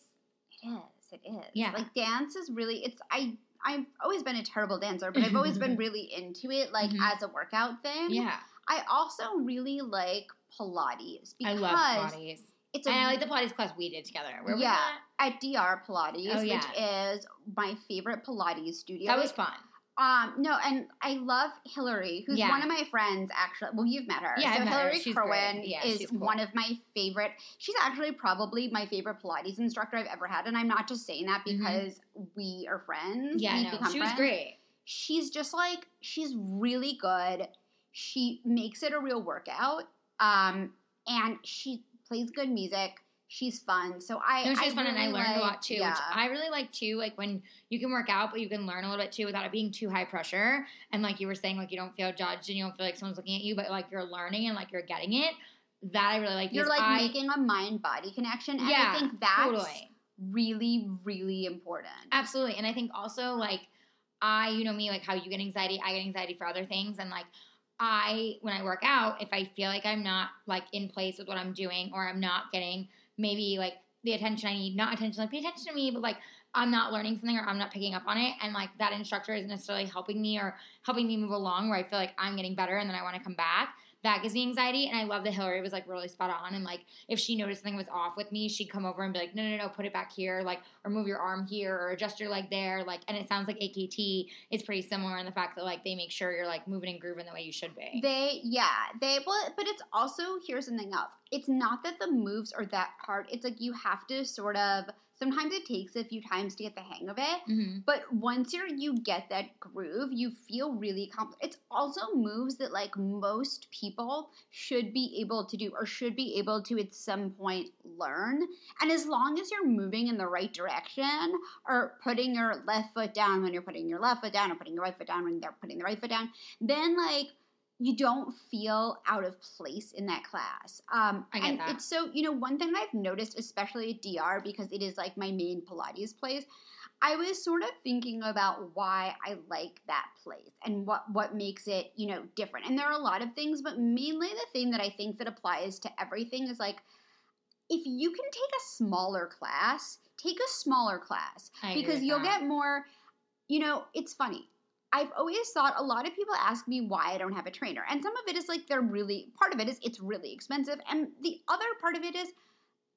it is. It is. Yeah. Like dance is really it's I I've always been a terrible dancer, but I've always been really into it like Mhm. as a workout thing. Yeah, I also really like Pilates because I love Pilates. it's a And I like the Pilates class we did together. Where Yeah. that? at DR Pilates, Oh, yeah. which is my favorite Pilates studio. That was fun. Um, no, and I love Hillary, who's Yeah. one of my friends. Actually, well, you've met her. Yeah, so I've met her. Hillary She's Kerwin. Yeah, is cool. one of my favorite. She's actually probably my favorite Pilates instructor I've ever had, and I'm not just saying that Mhm. because we are friends. Yeah, no, she was great. She's just like she's really good. She makes it a real workout, um, and she plays good music. She's fun, so I. No, I she's fun, and I really learned a lot too. Yeah. Which I really like too. Like when you can work out, but you can learn a little bit too without it being too high pressure. And like you were saying, like you don't feel judged and you don't feel like someone's looking at you, but like you're learning and like you're getting it. That I really like. You're like I, making a mind body connection, and Yeah, I think that's totally. really, really important. Absolutely. And I think also like I, you know me, like how you get anxiety, I get anxiety for other things. And like I, when I work out, if I feel like I'm not like in place with what I'm doing or I'm not getting maybe like the attention I need, not attention, like pay attention to me, but like I'm not learning something or I'm not picking up on it, and like that instructor isn't necessarily helping me or helping me move along where I feel like I'm getting better and then I want to come back that gives me anxiety. And I love that Hillary was like really spot on. And like if she noticed something was off with me, she'd come over and be like, no, no, no, put it back here, like, or move your arm here, or adjust your leg there. Like, and it sounds like AKT is pretty similar in the fact that like they make sure you're like moving and grooving the way you should be. They, yeah, they, well, but it's also, here's something else. It's not that the moves are that hard. It's like you have to sort of, sometimes it takes a few times to get the hang of it. Mm-hmm. But once you're you get that groove, you feel really comp- It's also moves that like most people should be able to do or should be able to at some point learn. And as long as you're moving in the right direction or putting your left foot down when you're putting your left foot down or putting your right foot down when they're putting the right foot down, then like you don't feel out of place in that class. Um, I get and that. it's so you know one thing I've noticed, especially at DR, because it is like my main Pilates place. I was sort of thinking about why I like that place and what what makes it you know different. And there are a lot of things, but mainly the thing that I think that applies to everything is like if you can take a smaller class, take a smaller class I because you'll that. get more. You know, it's funny. I've always thought a lot of people ask me why I don't have a trainer. And some of it is like they're really, part of it is it's really expensive. And the other part of it is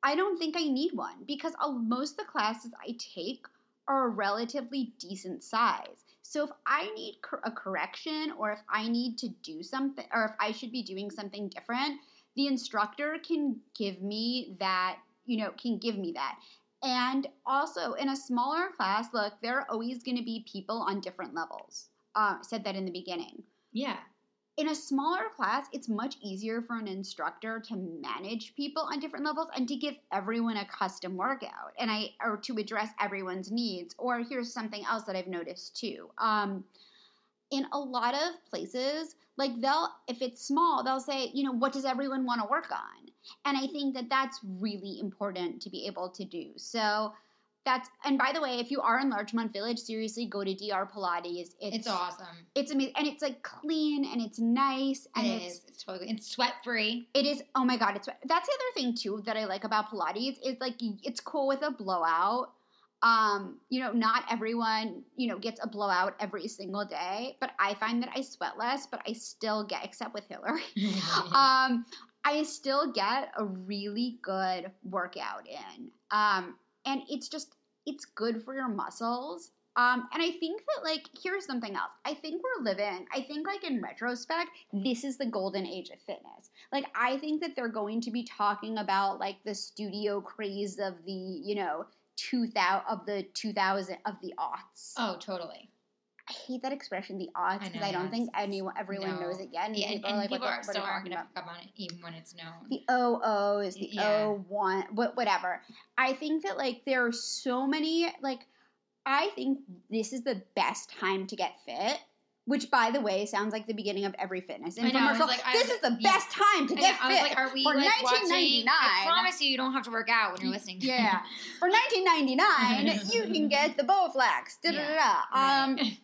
I don't think I need one because most of the classes I take are a relatively decent size. So if I need a correction or if I need to do something or if I should be doing something different, the instructor can give me that, you know, can give me that. And also in a smaller class, look, there are always going to be people on different levels. Uh, I said that in the beginning. Yeah. In a smaller class, it's much easier for an instructor to manage people on different levels and to give everyone a custom workout and I or to address everyone's needs. Or here's something else that I've noticed too. Um, in a lot of places, like they'll if it's small, they'll say, you know, what does everyone want to work on? And I think that that's really important to be able to do. So that's and by the way, if you are in Larchmont Village, seriously go to DR Pilates. It's It's awesome. it's amazing and it's like clean and it's nice and It it's is. It's totally. It's sweat free. it is oh my god it's that's the other thing too that i like about pilates is like it's cool with a blowout um you know not everyone you know gets a blowout every single day but i find that i sweat less but i still get except with hillary um i still get a really good workout in. Um and it's just it's good for your muscles. Um and i think that like here's something else. I think we're living i think like in retrospect this is the golden age of fitness. Like i think that they're going to be talking about like the studio craze of the you know 2000 of the 2000 of the aughts oh, totally. i hate that expression the aughts I because know, i don't think anyone everyone No. knows it yet and Yeah, and, people and are like people what, are still aren't going to pick up on it even when it's known. the OOs, the Yeah. O1, wha- whatever. I think that like there are so many like I think this is the best time to get fit. Which, by the way, sounds like the beginning of every fitness I know, infomercial. like- this was- is the yeah. best time to get I fit like, are we for like 1999. watching? I promise you, you don't have to work out when you're listening. to Yeah. For 1999, you can get the Bowflex. Da da da da. Um, Right.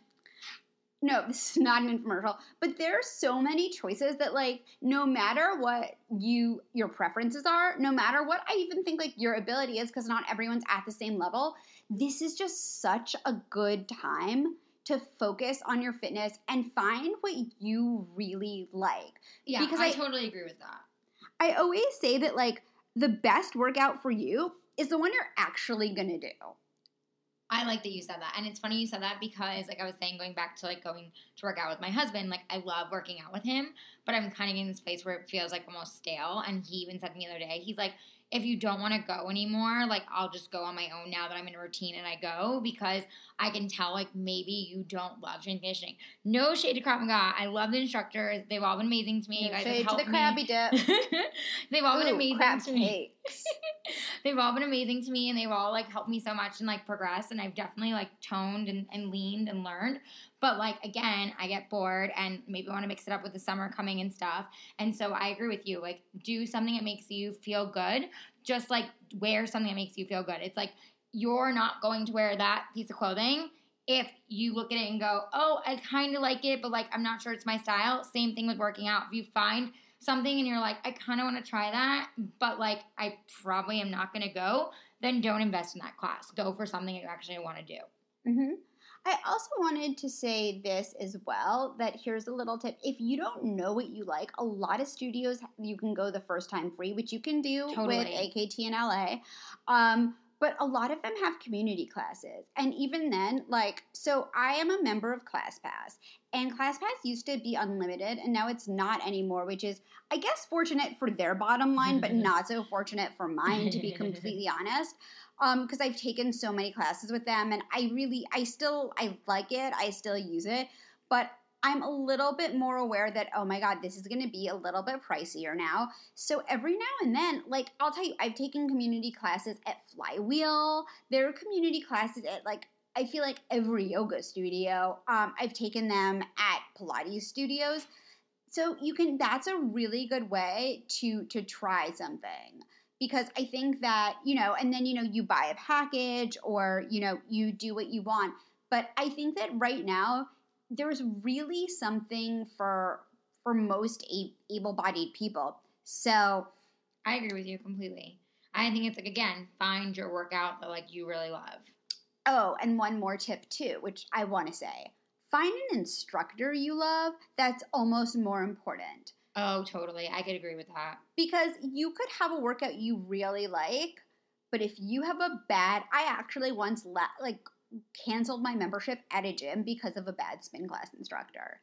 no, this is not an infomercial, but there are so many choices that like no matter what you your preferences are, no matter what I even think like your ability is because not everyone's at the same level, this is just such a good time to focus on your fitness and find what you really like. yeah, because I, I- totally agree with that. I always say that like the best workout for you is the one you're actually to do. I like that you said that. And it's funny you said that because like I was saying going back to like going to work out with my husband, like I love working out with him, but I'm kind of in this place where it feels like almost stale and he even said to me the other day, he's like if you don't want to go anymore, like I'll just go on my own now that I'm in a routine and I go because I can tell like maybe you don't love strength conditioning. No shade to Krav Maga. I love the instructors. They've all been amazing to me. You guys have Shade to the crabby dip. They've all been amazing to me they've all been amazing to me and they've all like helped me so much and like progress and I've definitely like toned and, and leaned and learned. But like again, I get bored and maybe want to mix it up with the summer coming and stuff. And so I agree with you. Like do something that makes you feel good. Just like wear something that makes you feel good. It's like you're not going to wear that piece of clothing if you look at it and go, "Oh, I kind of like it, but like I'm not sure it's my style." Same thing with working out. If you find something and you're like, I kind of want to try that, but like I probably am not going to go, then don't invest in that class. Go for something you actually want to do. Mm-hmm. I also wanted to say this as well that here's a little tip. If you don't know what you like, a lot of studios you can go the first time free, which you can do Totally. with AKT in LA. Um, but a lot of them have community classes. And even then, like, so I am a member of ClassPass, and ClassPass used to be unlimited, and now it's not anymore, which is, I guess, fortunate for their bottom line, but not so fortunate for mine, to be completely honest. Um, because I've taken so many classes with them, and I really, I still, I like it, I still use it, but I'm a little bit more aware that, oh my God, this is going to be a little bit pricier now. So every now and then, like, I'll tell you, I've taken community classes at Flywheel. There are community classes at, like, I feel like every yoga studio. Um, I've taken them at Pilates studios. So you can, that's a really good way to, to try something. Because I think that, you know, and then, you know, you buy a package or, you know, you do what you want. But I think that right now, there's really something for for most able-bodied people. So I agree with you completely. I think it's like again, find your workout that like you really love. oh, and one more tip too, which I want to say. Find an instructor you love that's almost more important. Oh, totally. I could agree with that. Because you could have a workout you really like, but if you have a bad I actually once la- like canceled my membership at a gym because of a bad spin class instructor.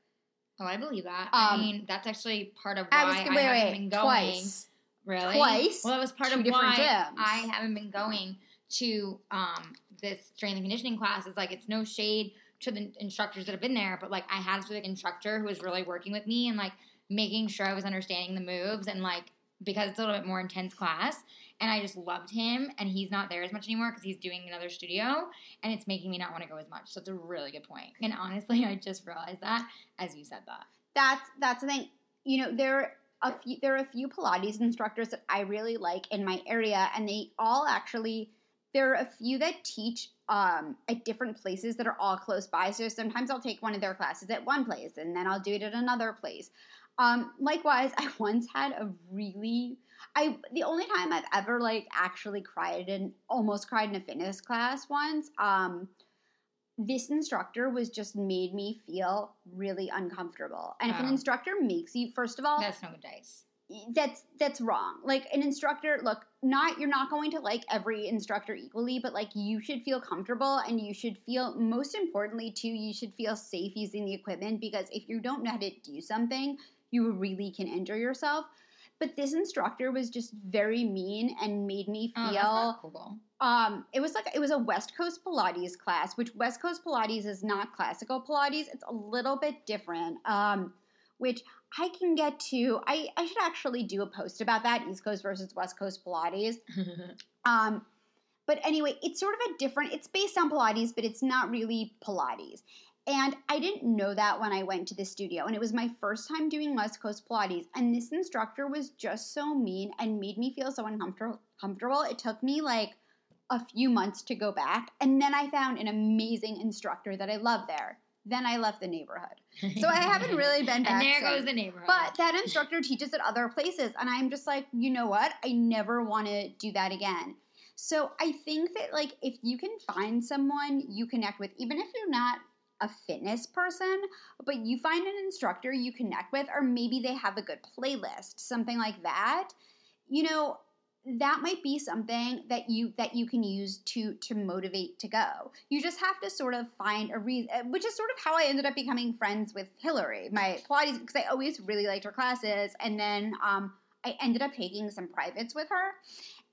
Oh, I believe that. I Um, mean, that's actually part of why I I, was haven't wait, wait, been going. twice. Really? Twice. Well, that was part Two of why gyms. I haven't been going to um, this strength and conditioning class. It's like it's no shade to the instructors that have been there, but like I had a specific instructor who was really working with me and like making sure I was understanding the moves and like because it's a little bit more intense class. And I just loved him, and he's not there as much anymore because he's doing another studio, and it's making me not want to go as much. So it's a really good point. And honestly, I just realized that as you said that. that's that's the thing. You know, there are a few there are a few Pilates instructors that I really like in my area, and they all actually there are a few that teach um, at different places that are all close by. So sometimes I'll take one of their classes at one place, and then I'll do it at another place. Um, likewise, I once had a really I the only time I've ever like actually cried and almost cried in a fitness class once. Um, this instructor was just made me feel really uncomfortable. And if an instructor makes you, first of all, That's no good dice. that's that's wrong. Like an instructor, look, not you're not going to like every instructor equally, but like you should feel comfortable and you should feel most importantly too, you should feel safe using the equipment because if you don't know how to do something, you really can injure yourself. But this instructor was just very mean and made me Oh, feel not cool. um it was like it was a west coast pilates class which west coast pilates is not classical pilates it's a little bit different um which i can get to i i should actually do a post about that east coast versus west coast pilates um but anyway it's sort of a different it's based on pilates but it's not really pilates and I didn't know that when I went to the studio. And it was my first time doing West Coast Pilates. And this instructor was just so mean and made me feel so uncomfortable. It took me like a few months to go back. And then I found an amazing instructor that I love there. Then I left the neighborhood. So I haven't really been back. And there since. goes the neighborhood. But that instructor teaches at other places, and I'm just like, you know what? I never want to do that again. So I think that like if you can find someone you connect with, even if you're not a fitness person, but you find an instructor you connect with, or maybe they have a good playlist, something like that, you know, that might be something that you that you can use to to motivate to go. You just have to sort of find a reason, which is sort of how I ended up becoming friends with Hillary, my Pilates, because I always really liked her classes, and then um, I ended up taking some privates with her,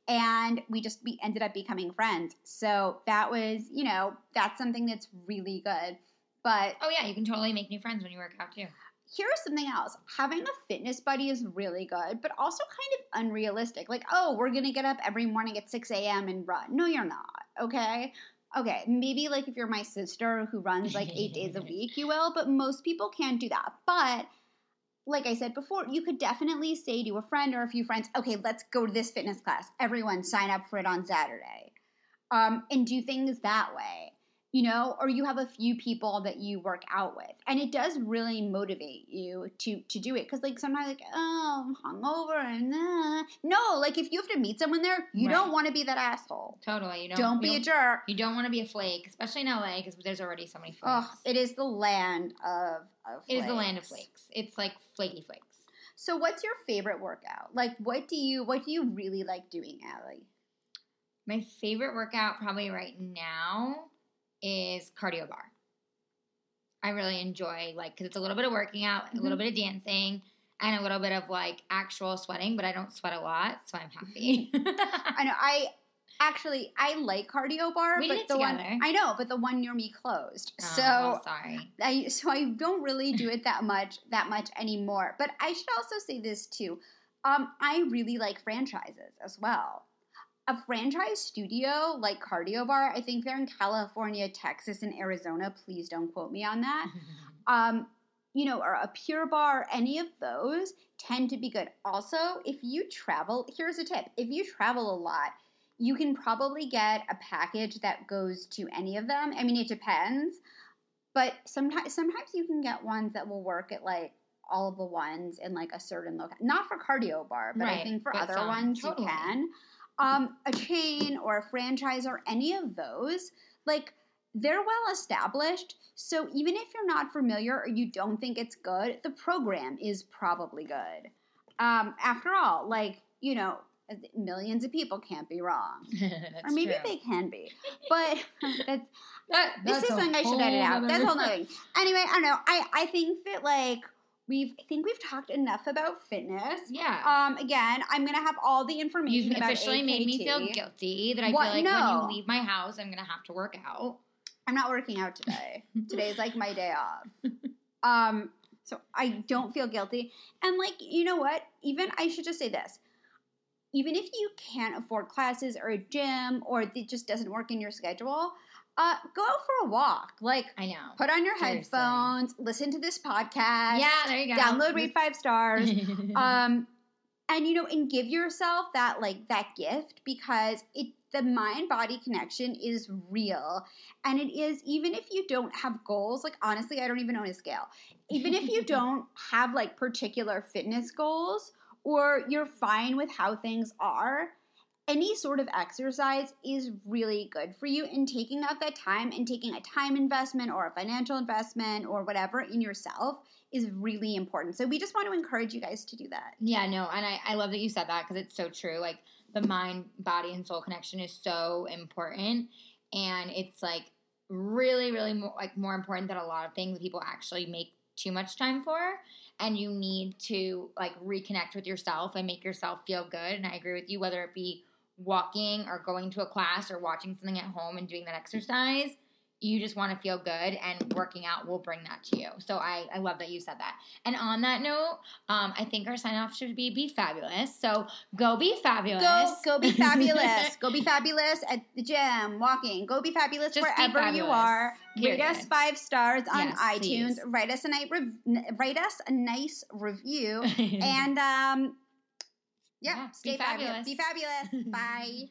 and we just we ended up becoming friends. So that was, you know, that's something that's really good. But oh yeah, you can totally make new friends when you work out too. here's something else having a fitness buddy is really good but also kind of unrealistic like oh we're gonna get up every morning at 6 a.m and run no you're not okay okay maybe like if you're my sister who runs like eight days a week you will but most people can't do that but like I said before, you could definitely say to a friend or a few friends, okay, let's go to this fitness class. Everyone sign up for it on Saturday. Um, and do things that way. You know, or you have a few people that you work out with. And it does really motivate you to to do it. Cause like sometimes like, oh, I'm hungover and uh. no, like if you have to meet someone there, you Right. don't want to be that asshole. Totally. You don't, Don't, be a jerk. You don't want to be a flake, especially in LA because there's already so many flakes. Oh, it is the land of, of it is the land of flakes. flakes. It's like flaky flakes. So what's your favorite workout? Like what do you what do you really like doing, Allie? My favorite workout probably right now is cardio barre. I really enjoy like because it's a little bit of working out, a little Mhm. bit of dancing, and a little bit of like actual sweating. But I don't sweat a lot, so I'm happy. I know I actually I like cardio barre, We but the one. I know, but the one near me closed. Oh, so well, sorry. I so I don't really do it that much that much anymore. But I should also say this too. Um, I really like franchises as well. A franchise studio like Cardio Barre, I think they're in California, Texas, and Arizona. Please don't quote me on that. Um, you know, or a Pure Barre, any of those tend to be good. Also, if you travel, here's a tip: if you travel a lot, you can probably get a package that goes to any of them. I mean, it depends, but sometimes sometimes you can get ones that will work at like all of the ones in like a certain location. Not for cardio barre, but I think for but other some, ones totally. you can. Um, a chain or a franchise or any of those, like they're well established. So even if you're not familiar or you don't think it's good, the program is probably good. Um, after all, like you know, millions of people can't be wrong, That's or maybe true. they can be, but that's That- this that's is something I should edit out. That's a whole nother thing. Anyway, I don't know. I I think that like we've I think we've talked enough about fitness. Yeah. Um, again, I'm gonna have all the information You've officially made me feel guilty that I What? feel like No. when you leave my house, I'm gonna have to work out. I'm not working out today. Today's like my day off. Um, so I don't feel guilty. And like, you know what? Even I should just say this. Even if you can't afford classes or a gym or it just doesn't work in your schedule, uh, go out for a walk. Like I know. put on your Seriously. headphones, listen to this podcast. Yeah, there you go. Download rate five stars. um and you know and give yourself that like that gift because it the mind body connection is real and it is even if you don't have goals like honestly i don't even own a scale even if you don't have like particular fitness goals or you're fine with how things are any sort of exercise is really good for you and taking out that time and taking a time investment or a financial investment or whatever in yourself is really important. So we just want to encourage you guys to do that. Yeah, no, and I, I love that you said that because it's so true. Like the mind, body, and soul connection is so important, and it's like really, really more, like more important than a lot of things people actually make too much time for. And you need to like reconnect with yourself and make yourself feel good. And I agree with you, whether it be walking or going to a class or watching something at home and doing that exercise. You just want to feel good, and working out will bring that to you. So I, I love that you said that. And on that note, um, I think our sign off should be be fabulous. So go be fabulous. Go, go be fabulous. go be fabulous at the gym, walking. Go be fabulous Just be wherever you fabulous. are. Rate us five stars on Yes, iTunes. please. Write us a nice rev- write us a nice review. and um, yeah, Yeah, be stay fabulous. fabulous. Be fabulous. Bye.